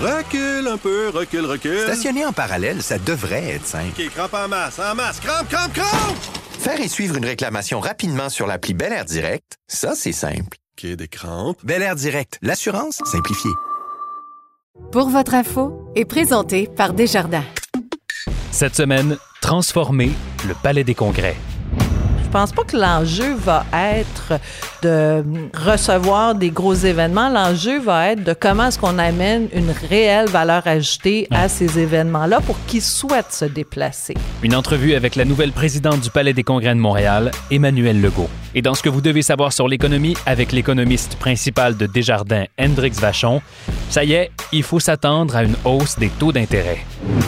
Recule un peu, recule, recule. Stationner en parallèle, ça devrait être simple. OK, crampe en masse, en masse, crampe, crampe, crampe! Faire et suivre une réclamation rapidement sur l'appli Bel Air Direct, ça, c'est simple. OK, des crampes. Bel Air Direct, l'assurance simplifiée. Pour votre info est présenté par Desjardins. Cette semaine, transformer le Palais des Congrès. Je pense pas que l'enjeu va être de recevoir des gros événements. L'enjeu va être de comment est-ce qu'on amène une réelle valeur ajoutée à ces événements-là pour qu'ils souhaitent se déplacer. Une entrevue avec la nouvelle présidente du Palais des Congrès de Montréal, Emmanuel Legault. Et dans ce que vous devez savoir sur l'économie avec l'économiste principal de Desjardins, Hendrix Vachon, ça y est, il faut s'attendre à une hausse des taux d'intérêt.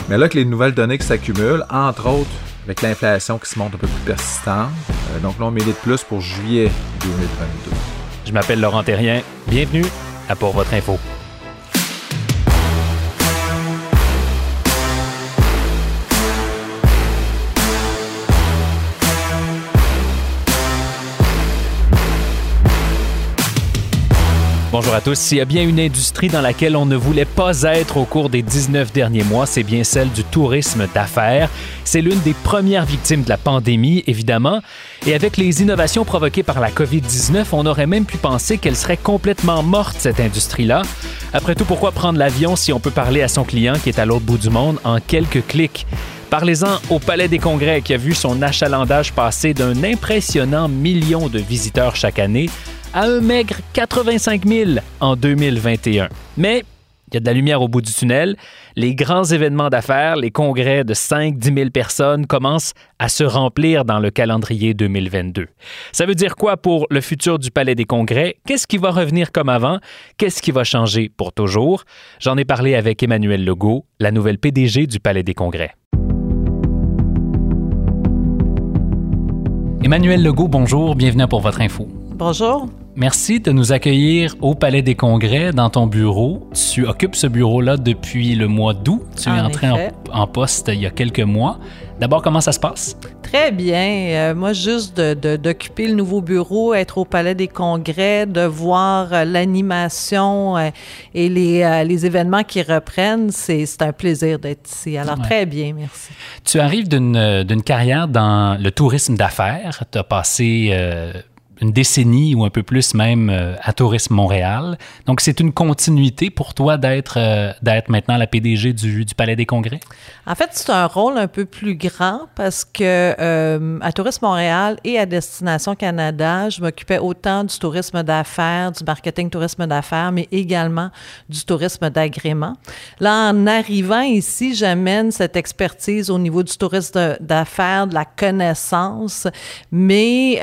Mais là que les nouvelles données qui s'accumulent, entre autres avec l'inflation qui se montre un peu plus persistante, euh, donc là on milite plus pour juillet 2022. Je m'appelle Laurent Terrien. Bienvenue à Pour votre info. Bonjour à tous. S'il y a bien une industrie dans laquelle on ne voulait pas être au cours des 19 derniers mois, c'est bien celle du tourisme d'affaires. C'est l'une des premières victimes de la pandémie, évidemment. Et avec les innovations provoquées par la COVID-19, on aurait même pu penser qu'elle serait complètement morte, cette industrie-là. Après tout, pourquoi prendre l'avion si on peut parler à son client qui est à l'autre bout du monde en quelques clics? Parlez-en au Palais des Congrès qui a vu son achalandage passer d'un impressionnant million de visiteurs chaque année à un maigre 85 000 en 2021. Mais il y a de la lumière au bout du tunnel. Les grands événements d'affaires, les congrès de 5-10 000 personnes commencent à se remplir dans le calendrier 2022. Ça veut dire quoi pour le futur du Palais des Congrès? Qu'est-ce qui va revenir comme avant? Qu'est-ce qui va changer pour toujours? J'en ai parlé avec Emmanuel Legault, la nouvelle PDG du Palais des Congrès. Emmanuel Legault, bonjour, bienvenue pour votre info. Bonjour. Merci de nous accueillir au Palais des Congrès, dans ton bureau. Tu occupes ce bureau-là depuis le mois d'août. Tu es En entré en, poste il y a quelques mois. D'abord, comment ça se passe? Très bien. Euh, moi, juste de- de- d'occuper le nouveau bureau, être au Palais des Congrès, de voir euh, l'animation euh, et les, les événements qui reprennent, c'est un plaisir d'être ici. Alors, Ouais. très bien, merci. Tu arrives d'une d'une carrière dans le tourisme d'affaires. Tu as passé une décennie ou un peu plus même euh, à Tourisme Montréal. Donc, c'est une continuité pour toi d'être euh, maintenant la PDG du, du Palais des Congrès? En fait, c'est un rôle un peu plus grand parce que euh, à Tourisme Montréal et à Destination Canada, je m'occupais autant du tourisme d'affaires, du marketing tourisme d'affaires, mais également du tourisme d'agrément. Là, en arrivant ici, j'amène cette expertise au niveau du tourisme d'affaires, de la connaissance, mais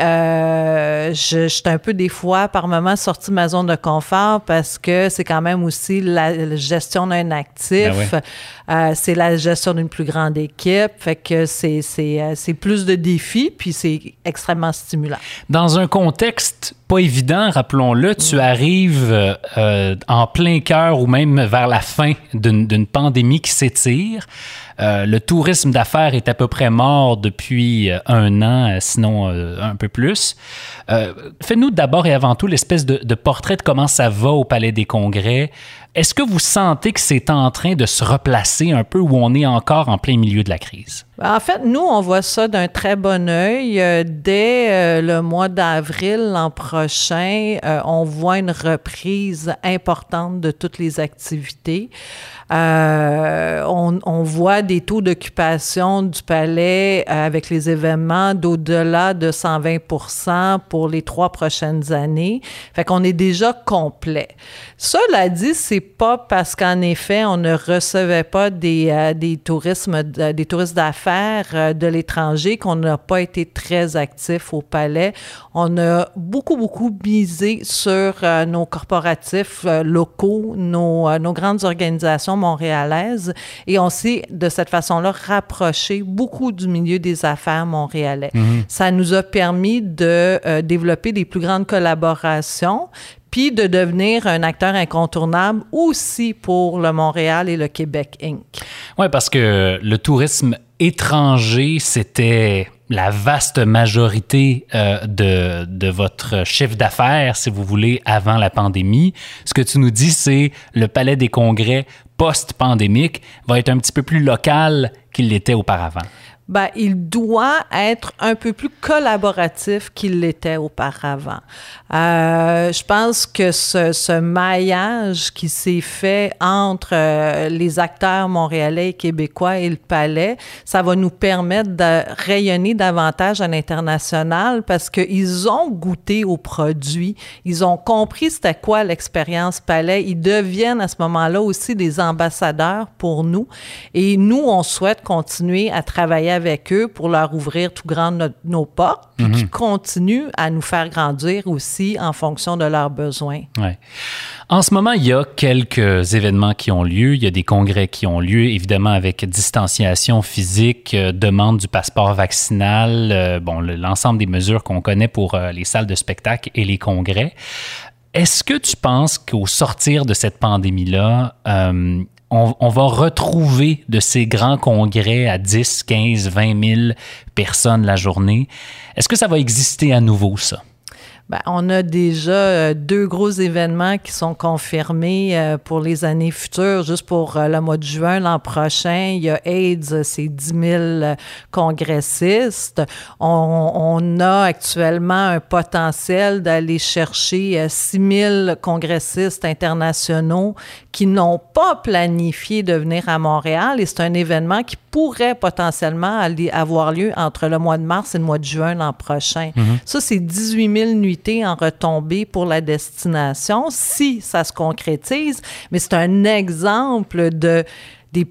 euh, je, je suis un peu des fois, par moments, sortie de ma zone de confort parce que c'est quand même aussi la, la gestion d'un actif. Ben. Euh, c'est la gestion d'une plus grande équipe. Fait que c'est, c'est, euh, c'est plus de défis, puis c'est extrêmement stimulant. Dans un contexte pas évident, rappelons-le, tu arrives euh, euh, en plein cœur ou même vers la fin d'une d'une pandémie qui s'étire. Euh, le tourisme d'affaires est à peu près mort depuis euh, un an, euh, sinon un peu plus. Euh, Fais-nous d'abord et avant tout l'espèce de, portrait de comment ça va au Palais des Congrès. Est-ce que vous sentez que c'est en train de se replacer un peu ou on est encore en plein milieu de la crise? En fait, nous, on voit ça d'un très bon œil. Dès le mois d'avril l'an prochain, on voit une reprise importante de toutes les activités. Euh, on, on voit des taux d'occupation du palais euh, avec les événements d'au-delà de 120 pour les trois prochaines années. Fait qu'on est déjà complet. Cela dit, c'est pas parce qu'en effet, on ne recevait pas des, euh, des, tourismes, des touristes d'affaires euh, de l'étranger qu'on n'a pas été très actif au palais. On a beaucoup, beaucoup misé sur nos corporatifs locaux, nos, nos grandes organisations montréalaises et on s'est de cette façon-là rapproché beaucoup du milieu des affaires montréalais. Ça nous a permis de euh, développer des plus grandes collaborations puis de devenir un acteur incontournable aussi pour le Montréal et le Québec Inc. Oui, parce que le tourisme étranger, c'était la vaste majorité euh, de, de votre chiffre d'affaires, si vous voulez, avant la pandémie. Ce que tu nous dis, c'est le Palais des Congrès post-pandémique va être un petit peu plus local qu'il l'était auparavant ben, il doit être un peu plus collaboratif qu'il l'était auparavant. Euh, je pense que ce, ce maillage qui s'est fait entre euh, les acteurs montréalais et québécois et le palais, ça va nous permettre de rayonner davantage à l'international parce qu'ils ont goûté aux produits, ils ont compris c'était quoi l'expérience palais, ils deviennent à ce moment-là aussi des ambassadeurs pour nous. Et nous, on souhaite continuer à travailler eux pour leur ouvrir tout grand nos portes, puis qui continuent à nous faire grandir aussi en fonction de leurs besoins. Ouais. En ce moment, il y a quelques événements qui ont lieu. Il y a des congrès qui ont lieu, évidemment avec distanciation physique, euh, demande du passeport vaccinal, euh, bon, l'ensemble des mesures qu'on connaît pour euh, les salles de spectacle et les congrès. Est-ce que tu penses qu'au sortir de cette pandémie-là, euh, on, va retrouver de ces grands congrès à 10, 15, 20 000 personnes la journée. Est-ce que ça va exister à nouveau, ça? Ben, on a déjà euh, deux gros événements qui sont confirmés euh, pour les années futures, juste pour euh, le mois de juin l'an prochain. Il y a AIDS, c'est 10 000 congressistes. On, on, a actuellement un potentiel d'aller chercher 6 000 congressistes internationaux qui n'ont pas planifié de venir à Montréal et c'est un événement qui pourrait potentiellement aller avoir lieu entre le mois de mars et le mois de juin l'an prochain. Mm -hmm. Ça, c'est 18 000 nuitées en retombées pour la destination si ça se concrétise, mais c'est un exemple de des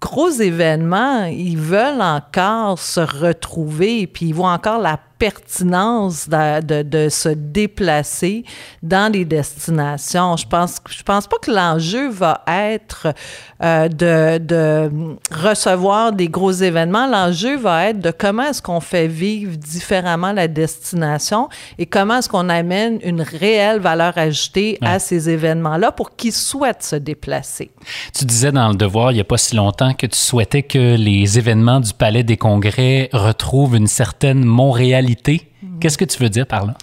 gros événements, ils veulent encore se retrouver, puis ils voient encore la pertinence de, de, de, se déplacer dans les destinations. Je pense, je pense pas que l'enjeu va être euh, de, de, recevoir des gros événements. L'enjeu va être de comment est-ce qu'on fait vivre différemment la destination et comment est-ce qu'on amène une réelle valeur ajoutée ouais. à ces événements-là pour qu'ils souhaitent se déplacer. Tu disais dans le devoir il n'y a pas si longtemps que tu souhaitais que les événements du Palais des Congrès retrouvent une certaine Montréal Qu'est-ce que tu veux dire par là?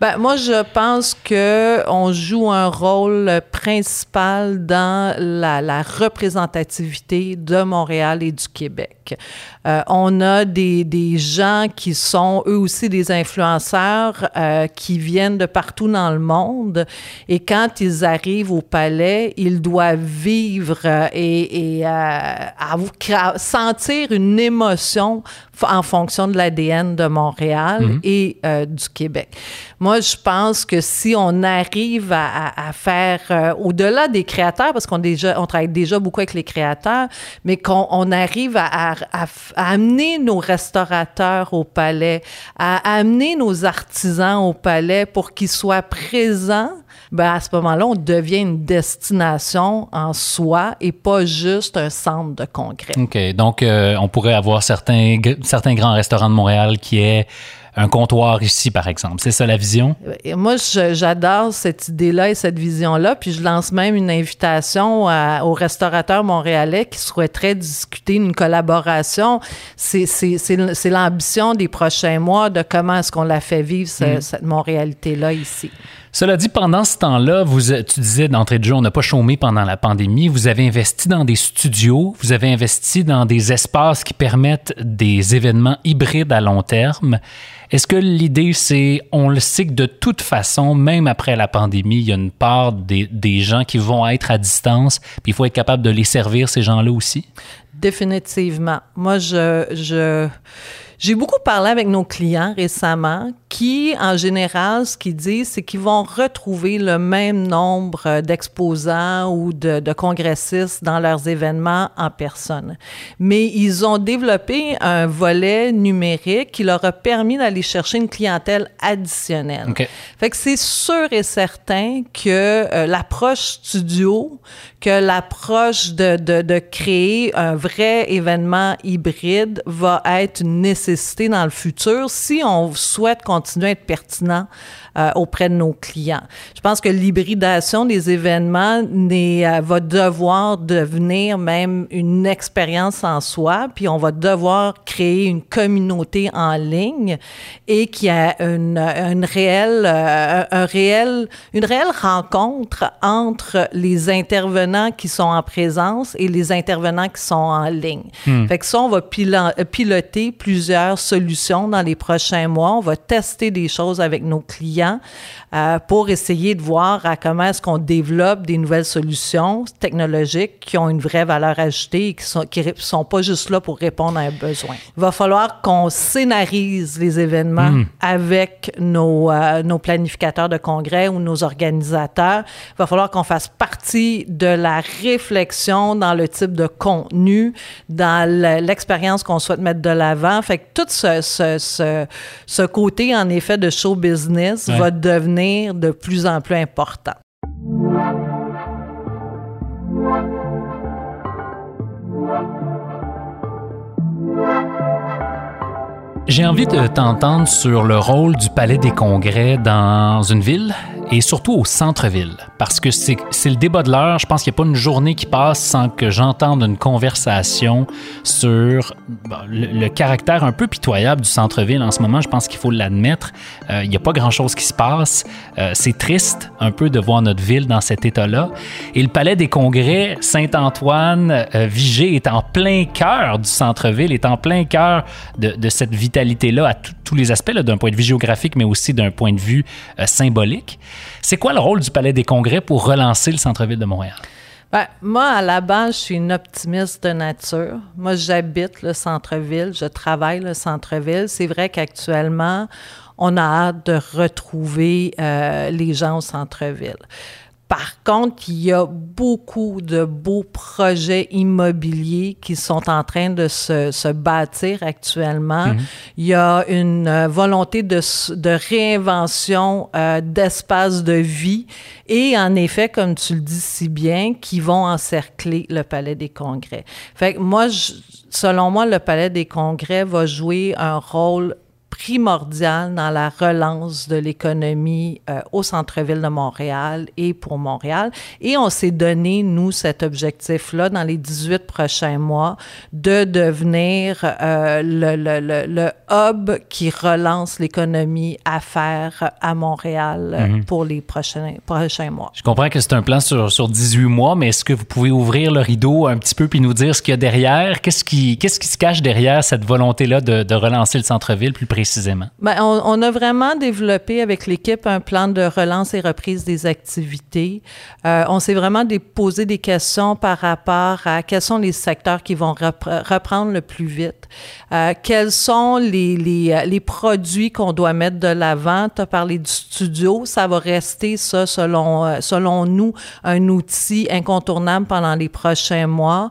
Ben, moi, je pense que on joue un rôle principal dans la, la représentativité de Montréal et du Québec. Euh, on a des, des, gens qui sont eux aussi des influenceurs euh, qui viennent de partout dans le monde et quand ils arrivent au palais, ils doivent vivre et, et euh, sentir une émotion en fonction de l'ADN de Montréal -hmm. et euh, du Québec. Moi, je pense que si on arrive à, faire, euh, au-delà des créateurs, parce qu'on déjà, on travaille déjà beaucoup avec les créateurs, mais qu'on on arrive à, à, amener nos restaurateurs au palais, à amener nos artisans au palais pour qu'ils soient présents, ben à ce moment-là, on devient une destination en soi et pas juste un centre de congrès. OK. Donc, euh, on pourrait avoir certains, certains grands restaurants de Montréal qui est un comptoir ici, par exemple. C'est ça la vision? Et moi, j'adore cette idée-là et cette vision-là. Puis je lance même une invitation à, aux restaurateurs montréalais qui souhaiteraient discuter une collaboration. C'est l'ambition des prochains mois de comment est-ce qu'on la fait vivre, ce, mmh. cette Montréalité-là ici. Cela dit, pendant ce temps-là, vous, tu disais d'entrée de jeu, on n'a pas chômé pendant la pandémie. Vous avez investi dans des studios, vous avez investi dans des espaces qui permettent des événements hybrides à long terme. Est-ce que l'idée, c'est, on le sait que de toute façon, même après la pandémie, il y a une part des, des gens qui vont être à distance, puis il faut être capable de les servir, ces gens-là aussi? Définitivement. Moi, je, je, j'ai beaucoup parlé avec nos clients récemment qui, en général, ce qu'ils disent, c'est qu'ils vont retrouver le même nombre d'exposants ou de, de, congressistes dans leurs événements en personne. Mais ils ont développé un volet numérique qui leur a permis d'aller chercher une clientèle additionnelle. Okay. Fait que c'est sûr et certain que euh, l'approche studio, que l'approche de, de, de créer un vrai événement hybride va être une nécessité dans le futur si on souhaite continuer à être pertinent euh, auprès de nos clients. Je pense que l'hybridation des événements euh, va devoir devenir même une expérience en soi, puis on va devoir créer une communauté en ligne et qui a une, une réelle, euh, un réel, une réelle rencontre entre les intervenants qui sont en présence et les intervenants qui sont en ligne. Hmm. Fait que ça, on va piloter plusieurs solutions dans les prochains mois. On va tester des choses avec nos clients euh, pour essayer de voir à comment est-ce qu'on développe des nouvelles solutions technologiques qui ont une vraie valeur ajoutée et qui sont, qui sont pas juste là pour répondre à un besoin. Il va falloir qu'on scénarise les événements hmm. avec nos, euh, nos planificateurs de congrès ou nos organisateurs. Il va falloir qu'on fasse partie de la réflexion dans le type de contenu, dans l'expérience qu'on souhaite mettre de l'avant. Fait que tout ce, ce, ce, ce, côté, en effet, de show business va devenir de plus en plus important. J'ai envie de t'entendre sur le rôle du Palais des Congrès dans une ville et surtout au centre-ville. Parce que c'est le débat de l'heure. Je pense qu'il n'y a pas une journée qui passe sans que j'entende une conversation sur le, caractère un peu pitoyable du centre-ville en ce moment. Je pense qu'il faut l'admettre. Euh, il n'y a pas grand-chose qui se passe. Euh, c'est triste un peu de voir notre ville dans cet état-là. Et le palais des congrès, Saint-Antoine, euh, Vigée, est en plein cœur du centre-ville, est en plein cœur de, de cette vitalité-là à tous les aspects, d'un point de vue géographique, mais aussi d'un point de vue symbolique. C'est quoi le rôle du Palais des Congrès pour relancer le centre-ville de Montréal? Ben, moi, à la base, je suis une optimiste de nature. Moi, j'habite le centre-ville, je travaille le centre-ville. C'est vrai qu'actuellement, on a hâte de retrouver euh, les gens au centre-ville. Par contre, il y a beaucoup de beaux projets immobiliers qui sont en train de se, se bâtir actuellement. Mhm. Il y a une euh, volonté de, de réinvention euh, d'espaces de vie et en effet, comme tu le dis si bien, qui vont encercler le Palais des Congrès. Fait que moi, je, selon moi, le Palais des Congrès va jouer un rôle primordial dans la relance de l'économie euh, au centre-ville de Montréal et pour Montréal. Et on s'est donné, nous, cet objectif-là dans les 18 prochains mois de devenir euh, le, le, le, hub qui relance l'économie affaires à Montréal euh, mhm. pour les prochains, prochains mois. Je comprends que c'est un plan sur, sur 18 mois, mais est-ce que vous pouvez ouvrir le rideau un petit peu puis nous dire ce qu'il y a derrière? Qu'est-ce qui, qu'est-ce qui se cache derrière cette volonté-là de, de relancer le centre-ville plus Ben, on, a vraiment développé avec l'équipe un plan de relance et reprise des activités. Euh, on s'est vraiment posé des questions par rapport à quels sont les secteurs qui vont reprendre le plus vite. Euh, quels sont euh, les produits qu'on doit mettre de l'avant? Tu as parlé du studio. Ça va rester, ça, selon, selon nous, un outil incontournable pendant les prochains mois.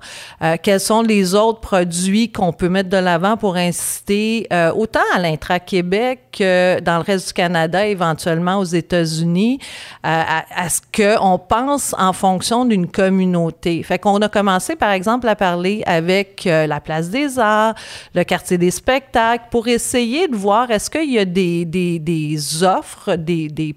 quels sont les autres produits qu'on peut mettre de l'avant pour inciter autant à l'intérieur à Québec, dans le reste du Canada, éventuellement aux États-Unis, euh, à, ce qu'on pense en fonction d'une communauté. Fait qu'on a commencé, par exemple, à parler avec euh, la Place des Arts, le quartier des spectacles, pour essayer de voir est-ce qu'il y a des, des, des offres, des, des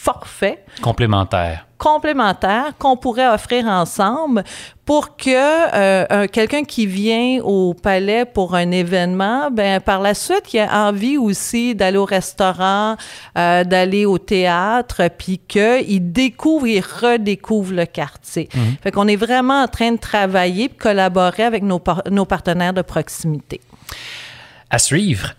forfaits complémentaires complémentaires qu'on pourrait offrir ensemble pour que euh, quelqu'un qui vient au palais pour un événement, ben par la suite, il a envie aussi d'aller au restaurant, euh, d'aller au théâtre, puis qu'il découvre et redécouvre le quartier. Mhm. Fait qu'on est vraiment en train de travailler, de collaborer avec nos, nos partenaires de proximité. À suivre,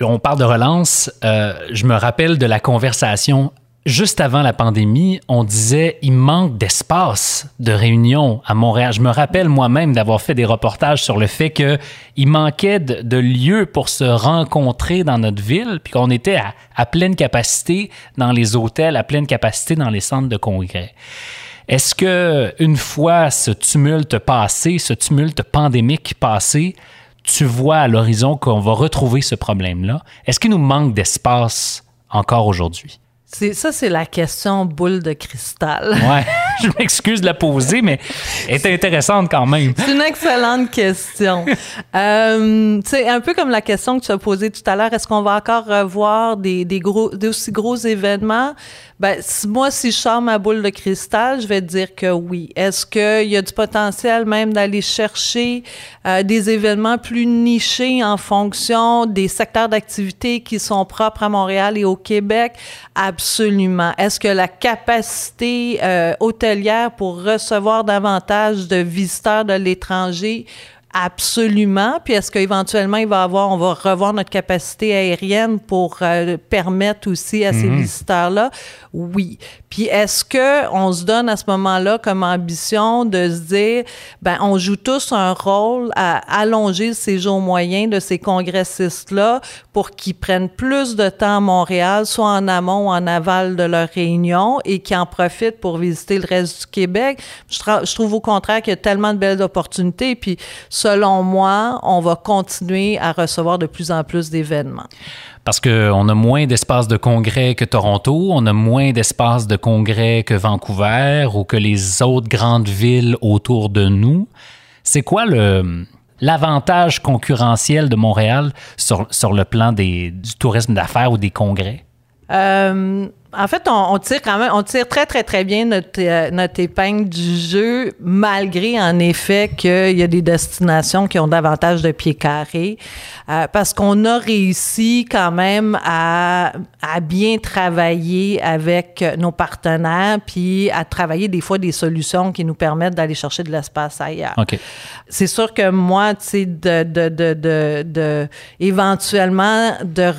on parle de relance. Euh, je me rappelle de la conversation Juste avant la pandémie, on disait il manque d'espace de réunion à Montréal. Je me rappelle moi-même d'avoir fait des reportages sur le fait qu'il manquait de, lieux pour se rencontrer dans notre ville, puis qu'on était à, pleine capacité dans les hôtels, à pleine capacité dans les centres de congrès. Est-ce que une fois ce tumulte passé, ce tumulte pandémique passé, tu vois à l'horizon qu'on va retrouver ce problème-là? Est-ce qu'il nous manque d'espace encore aujourd'hui? Ça, c'est la question boule de cristal. Ouais, je m'excuse de la poser, mais elle est intéressante quand même. C'est une excellente question. euh, c'est un peu comme la question que tu as posée tout à l'heure. Est-ce qu'on va encore revoir des, des gros, d'aussi gros événements? Ben, si, moi, si je sors ma boule de cristal, je vais te dire que oui. Est-ce qu'il y a du potentiel même d'aller chercher euh, des événements plus nichés en fonction des secteurs d'activité qui sont propres à Montréal et au Québec? Absolument. Est-ce que la capacité euh, hôtelière pour recevoir davantage de visiteurs de l'étranger Absolument. Puis est-ce qu'éventuellement, il va avoir, on va revoir notre capacité aérienne pour euh, permettre aussi à ces Mhm. visiteurs-là? Oui. Puis est-ce que on se donne à ce moment-là comme ambition de se dire, ben, on joue tous un rôle à allonger le séjour moyen de ces congressistes-là pour qu'ils prennent plus de temps à Montréal, soit en amont ou en aval de leur réunion et qu'ils en profitent pour visiter le reste du Québec? Je, je trouve au contraire qu'il y a tellement de belles opportunités. Puis selon moi, on va continuer à recevoir de plus en plus d'événements. Parce qu'on a moins d'espace de congrès que Toronto, on a moins d'espace de congrès que Vancouver ou que les autres grandes villes autour de nous. C'est quoi le l'avantage concurrentiel de Montréal sur, sur le plan des, du tourisme d'affaires ou des congrès? Euh, en fait, on, on tire quand même, on tire très, très, très bien notre, euh, notre épingle du jeu, malgré en effet qu'il y a des destinations qui ont davantage de pieds carrés, euh, parce qu'on a réussi quand même à, à bien travailler avec nos partenaires, puis à travailler des fois des solutions qui nous permettent d'aller chercher de l'espace ailleurs. OK. C'est sûr que moi, tu sais, de, de, de, de, éventuellement, de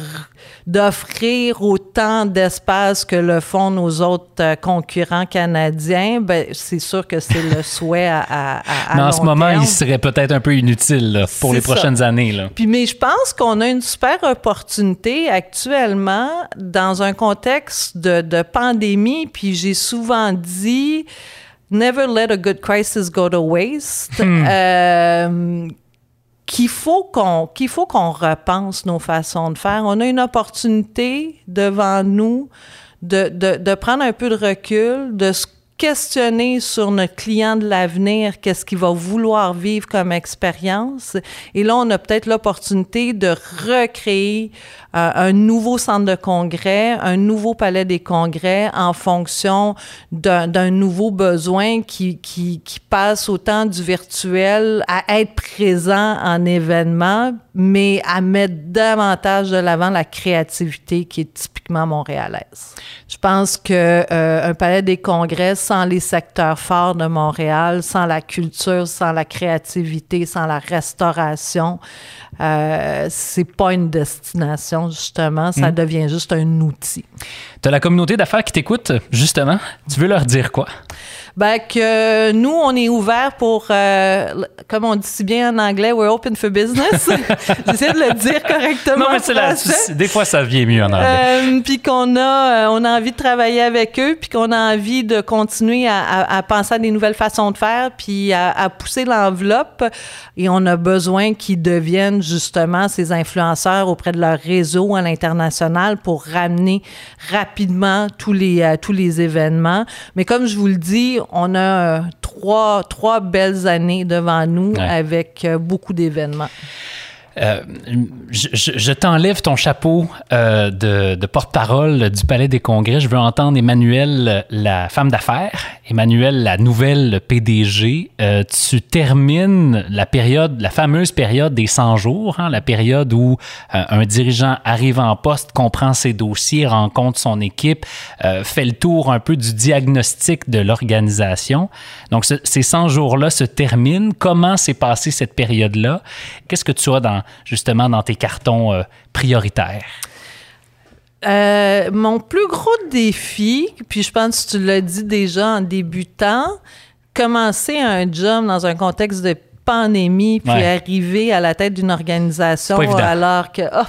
d'offrir autant d'espace que le font nos autres euh, concurrents canadiens, ben, c'est sûr que c'est le souhait à, à, à- Mais en ce moment, terme. il serait peut-être un peu inutile là, pour les ça. prochaines années. Là. Puis, mais je pense qu'on a une super opportunité actuellement dans un contexte de, de pandémie. Puis j'ai souvent dit, never let a good crisis go to waste. Euh, qu'il faut qu'on qu'il faut qu'on repense nos façons de faire. On a une opportunité devant nous de, de, de prendre un peu de recul, de se questionner sur notre client de l'avenir, qu'est-ce qu'il va vouloir vivre comme expérience. Et là, on a peut-être l'opportunité de recréer un nouveau centre de congrès, un nouveau palais des congrès en fonction d'un nouveau besoin qui passe autant du virtuel à être présent en événement, mais à mettre davantage de l'avant la créativité qui est typiquement montréalaise. Je pense que euh, un palais des congrès sans les secteurs forts de Montréal, sans la culture, sans la créativité, sans la restauration, euh, c'est pas une destination justement, ça devient juste un outil. Tu as la communauté d'affaires qui t'écoute, justement. Tu veux leur dire quoi? Ben que nous, on est ouvert pour, euh, comme on dit si bien en anglais, we're open for business. J'essaie de le dire correctement. Non, mais c'est la- des fois, ça vient mieux en anglais. Euh, puis qu'on a, euh, on a envie de travailler avec eux, puis qu'on a envie de continuer à, à- à penser à des nouvelles façons de faire, puis à, à pousser l'enveloppe. Et on a besoin qu'ils deviennent justement ces influenceurs auprès de leur réseau à l'international pour ramener rapidement tous les tous les événements. Mais comme je vous le dis, on a euh, trois trois belles années devant nous Ouais. avec euh, beaucoup d'événements. Euh, je t'enlève ton chapeau euh, de, porte-parole du Palais des Congrès. Je veux entendre Emmanuel, la femme d'affaires, Emmanuel, la nouvelle PDG. Euh, tu termines la période, la fameuse période des 100 jours, hein, la période où un dirigeant arrive en poste, comprend ses dossiers, rencontre son équipe, fait le tour un peu du diagnostic de l'organisation. Donc, ce- ces 100 jours-là se terminent. Comment s'est passée cette période-là? Qu'est-ce que tu as dans, justement dans tes cartons euh, prioritaires? Euh, mon plus gros défi, puis je pense que tu l'as dit déjà en débutant, commencer un job dans un contexte de pandémie, puis Ouais. arriver à la tête d'une organisation alors que oh,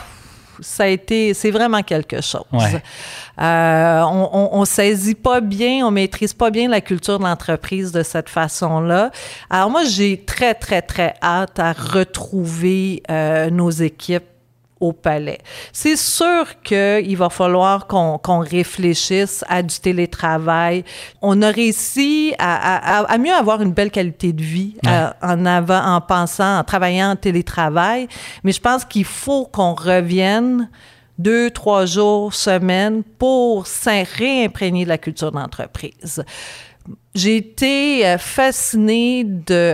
ça a été, c'est vraiment quelque chose. Ouais. Euh, on, on, on saisit pas bien, on maîtrise pas bien la culture de l'entreprise de cette façon-là. Alors moi, j'ai très, très, très hâte à retrouver euh, nos équipes au palais. C'est sûr qu'il va falloir qu'on réfléchisse à du télétravail. On a réussi à, à, à mieux avoir une belle qualité de vie euh, en, avant, en pensant, en travaillant en télétravail, mais je pense qu'il faut qu'on revienne deux, trois jours, semaine pour réimprégner de la culture d'entreprise. J'ai été euh, fascinée de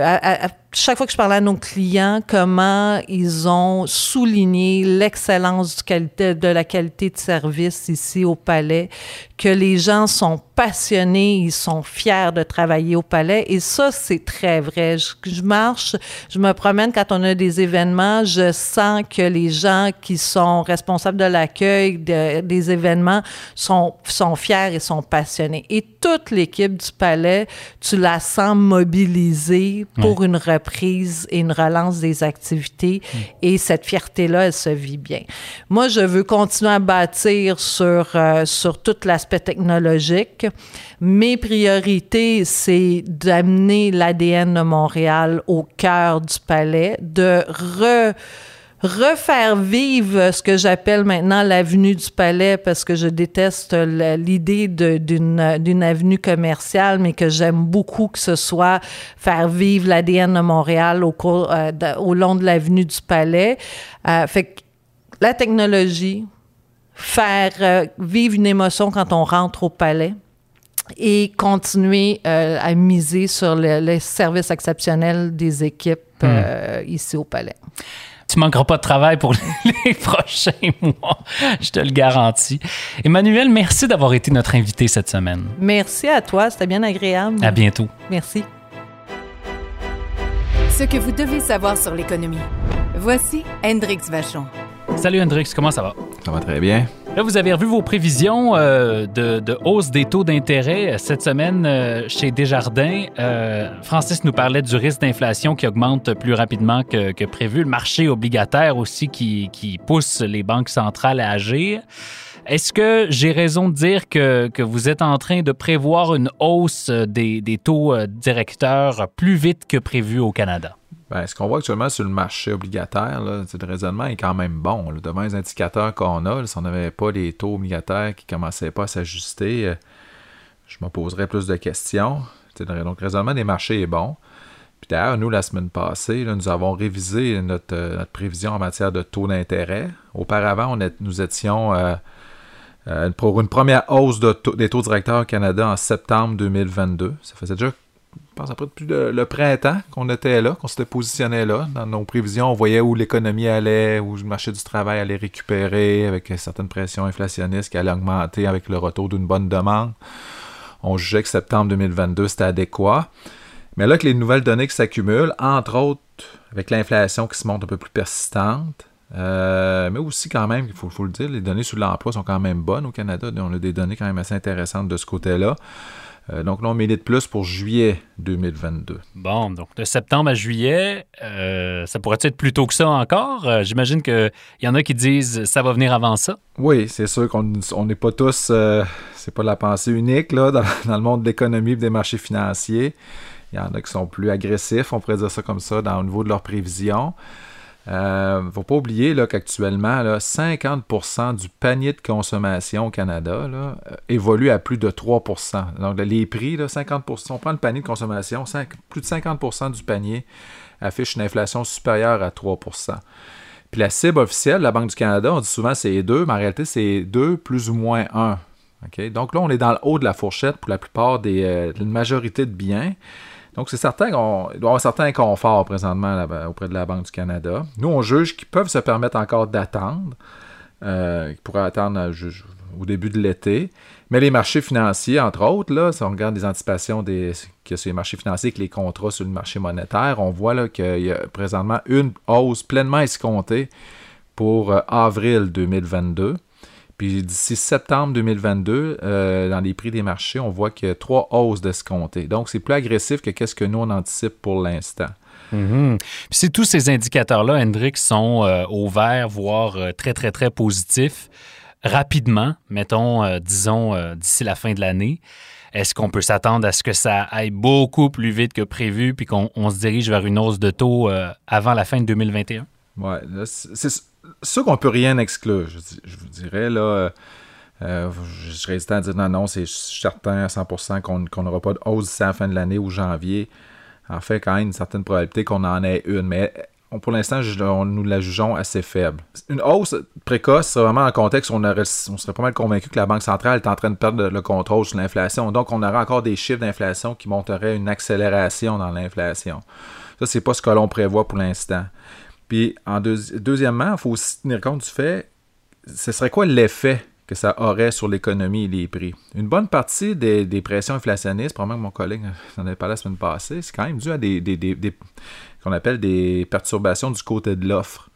chaque fois que je parlais à nos clients, comment ils ont souligné l'excellence de la qualité de service ici au Palais, que les gens sont passionnés, ils sont fiers de travailler au Palais. Et ça, c'est très vrai. Je, marche, je me promène quand on a des événements, je sens que les gens qui sont responsables de l'accueil des événements sont, sont fiers et sont passionnés. Et toute l'équipe du Palais, tu la sens mobilisée pour une reprise prise et une relance des activités. Hmm. Et cette fierté-là, elle se vit bien. Moi, je veux continuer à bâtir sur, euh, sur tout l'aspect technologique. Mes priorités, c'est d'amener l'ADN de Montréal au cœur du palais, de re refaire vivre ce que j'appelle maintenant l'avenue du Palais parce que je déteste l'idée d'une avenue commerciale, mais que j'aime beaucoup que ce soit faire vivre l'ADN de Montréal au, cours, euh, au long de l'avenue du Palais. Euh, fait que la technologie, faire euh, vivre une émotion quand on rentre au Palais et continuer à miser sur le, service exceptionnel des équipes hmm. ici au Palais tu manqueras pas de travail pour les prochains mois, je te le garantis. Emmanuel, merci d'avoir été notre invité cette semaine. Merci à toi, c'était bien agréable. À bientôt. Merci. Ce que vous devez savoir sur l'économie. Voici Hendrix Vachon. Salut Hendrix, comment ça va? Ça va très bien. Là, vous avez revu vos prévisions euh, de, hausse des taux d'intérêt euh, cette semaine euh, chez Desjardins. Francis nous parlait du risque d'inflation qui augmente plus rapidement que, prévu, le marché obligataire aussi qui, pousse les banques centrales à agir. Est-ce que j'ai raison de dire que, vous êtes en train de prévoir une hausse des, des taux directeurs plus vite que prévu au Canada? Ben, ce qu'on voit actuellement sur le marché obligataire, là, le raisonnement est quand même bon. Devant les indicateurs qu'on a, si on n'avait pas les taux obligataires qui ne commençaient pas à s'ajuster, euh, je me poserais plus de questions. donc, le raisonnement des marchés est bon. Puis d'ailleurs, nous, la semaine passée, nous avons révisé euh, notre, prévision en matière de taux d'intérêt. Auparavant, nous étions euh, pour une première hausse des taux directeurs au Canada en septembre 2022. Ça faisait déjà je pense après depuis le, printemps qu'on était là, qu'on s'était positionné là. Dans nos prévisions, on voyait où l'économie allait, où le marché du travail allait récupérer, avec certaines pressions inflationnistes qui allaient augmenter avec le retour d'une bonne demande. On jugeait que septembre 2022, c'était adéquat. Mais là que les nouvelles données qui s'accumulent, entre autres avec l'inflation qui se montre un peu plus persistante, euh, mais aussi quand même, il faut, faut, le dire, les données sur l'emploi sont quand même bonnes au Canada. On a des données quand même assez intéressantes de ce côté-là. Euh, donc là, on de plus pour juillet 2022. Bon, donc de septembre à juillet, euh, ça pourrait être plus tôt que ça encore? Euh, j'imagine qu'il y en a qui disent ça va venir avant ça. Oui, c'est sûr qu'on n'est pas tous, c'est pas la pensée unique là, dans, dans le monde de l'économie et des marchés financiers. Il y en a qui sont plus agressifs, on pourrait dire ça comme ça, dans, au niveau de leurs prévisions. Il euh, ne faut pas oublier qu'actuellement, 50% du panier de consommation au Canada euh, évolue à plus de 3%. Donc, les prix, là, 50%, on prend le panier de consommation, plus de 50% du panier affiche une inflation supérieure à 3%. Puis la cible officielle la Banque du Canada, on dit souvent c'est 2, mais en réalité c'est 2 plus ou moins 1. Donc là, on est dans le haut de la fourchette pour la plupart des euh, majorité de biens. Donc, c'est certain qu'on doit avoir un certain inconfort présentement auprès de la Banque du Canada. Nous, on juge qu'ils peuvent se permettre encore d'attendre, euh, qu'ils pourraient attendre au début de l'été. Mais les marchés financiers, entre autres, là, si on regarde les anticipations des, que sur les marchés financiers que les contrats sur le marché monétaire, on voit qu'il y a présentement une hausse pleinement escomptée pour euh, avril 2022. Puis d'ici septembre 2022, euh, dans les prix des marchés, on voit qu'il y a trois hausses d'escomptés. Donc, c'est plus agressif que ce que nous, on anticipe pour l'instant. Mhm. Puis si tous ces indicateurs-là, Hendrik, sont euh, au vert, voire euh, très, très, très positifs, rapidement, mettons, disons, d'ici la fin de l'année, est-ce qu'on peut s'attendre à ce que ça aille beaucoup plus vite que prévu puis qu'on se dirige vers une hausse de taux avant la fin de 2021? Oui, sûr qu'on peut rien exclure. Je, vous dirais, là, euh, euh, je serais hésitant à dire non, non, c'est certain à 100% qu'on n'aura pas de hausse à la fin de l'année ou janvier. En fait, quand même une certaine probabilité qu'on en ait une. Mais pour l'instant, nous la jugeons assez faible. Une hausse précoce, c'est vraiment en contexte où on, serait pas mal convaincu que la Banque centrale est en train de perdre le contrôle sur l'inflation. Donc, on aurait encore des chiffres d'inflation qui montreraient une accélération dans l'inflation. Ça, c'est pas ce que l'on prévoit pour l'instant. Puis, en deuxièmement, il faut aussi tenir compte du fait, ce serait quoi l'effet que ça aurait sur l'économie et les prix? Une bonne partie des, pressions inflationnistes, probablement que mon collègue en avait parlé la semaine passée, c'est quand même dû à des, des, qu'on appelle des perturbations du côté de l'offre.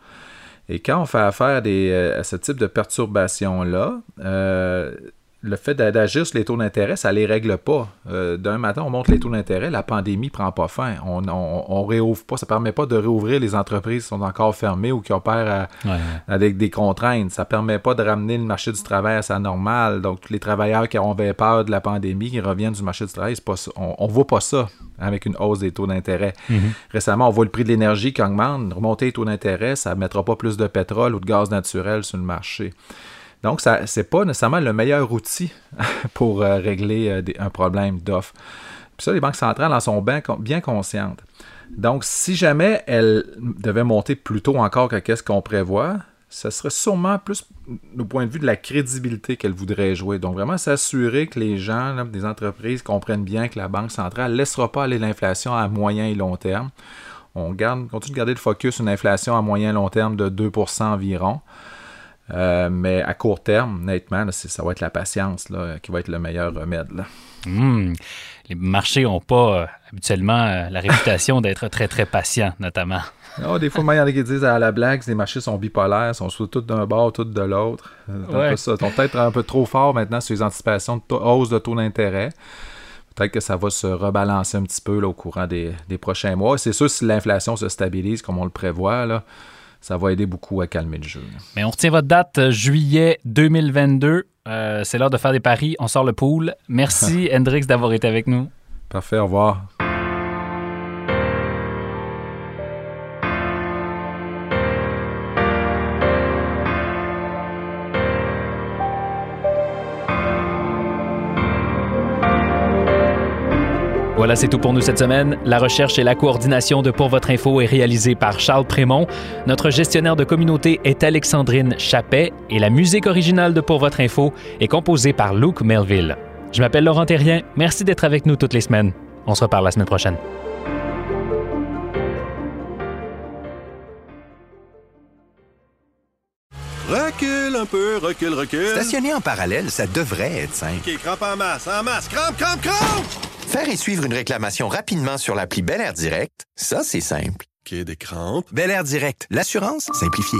Et quand on fait affaire euh, à ce type de perturbations-là, euh, le fait d'agir sur les taux d'intérêt, ça ne les règle pas. Euh, d'un matin, on monte les taux d'intérêt, la pandémie ne prend pas fin. On ne réouvre pas, ça ne permet pas de réouvrir les entreprises qui sont encore fermées ou qui opèrent avec des contraintes. Ça ne permet pas de ramener le marché du travail à sa normale. Donc, tous les travailleurs qui ont peur de la pandémie, qui reviennent du marché du travail, on ne voit pas ça avec une hausse des taux d'intérêt. Mm-hmm. Récemment, on voit le prix de l'énergie qui augmente. Remonter les taux d'intérêt, ça ne mettra pas plus de pétrole ou de gaz naturel sur le marché. Donc, ce n'est pas nécessairement le meilleur outil pour euh, régler euh, un problème d'offre. Puis ça, les banques centrales en sont bien, conscientes. Donc, si jamais elles devaient monter plus tôt encore que ce qu'on prévoit, ce serait sûrement plus du point de vue de la crédibilité qu'elles voudraient jouer. Donc, vraiment s'assurer que les gens, des entreprises, comprennent bien que la Banque centrale ne laissera pas aller l'inflation à moyen et long terme. On garde, continue de garder le focus sur une inflation à moyen et long terme de 2% environ. Euh, mais à court terme, honnêtement, ça va être la patience qui va être le meilleur remède. Hmm. Les marchés n'ont pas euh, habituellement euh, la réputation d'être très, très patients, notamment. Non, des fois, il y en a qui disent à la blague les marchés sont bipolaires, sont soit tous d'un bord, tous de l'autre. Ils sont peut-être un peu trop fort maintenant sur les anticipations de hausse de taux d'intérêt. Peut-être que ça va se rebalancer un petit peu au courant des, des prochains mois. C'est sûr, si l'inflation se stabilise comme on le prévoit, là, ça va aider beaucoup à calmer le jeu. Mais on retient votre date, euh, juillet 2022. Euh, c'est l'heure de faire des paris. On sort le pool. Merci, Hendrix, d'avoir été avec nous. Parfait, au revoir. Voilà, c'est tout pour nous cette semaine. La recherche et la coordination de Pour votre info est réalisée par Charles Prémont. Notre gestionnaire de communauté est Alexandrine Chappet et la musique originale de Pour votre info est composée par Luke Melville. Je m'appelle Laurent Terrien. Merci d'être avec nous toutes les semaines. On se reparle la semaine prochaine. Recule un peu, recule, recule. Stationner en parallèle, ça devrait être simple. OK, crampe en masse, en masse, crampe, crampe, crampe! Faire et suivre une réclamation rapidement sur l'appli Bel Air Direct, ça, c'est simple. OK, des crampes. Bel Air Direct, l'assurance simplifiée.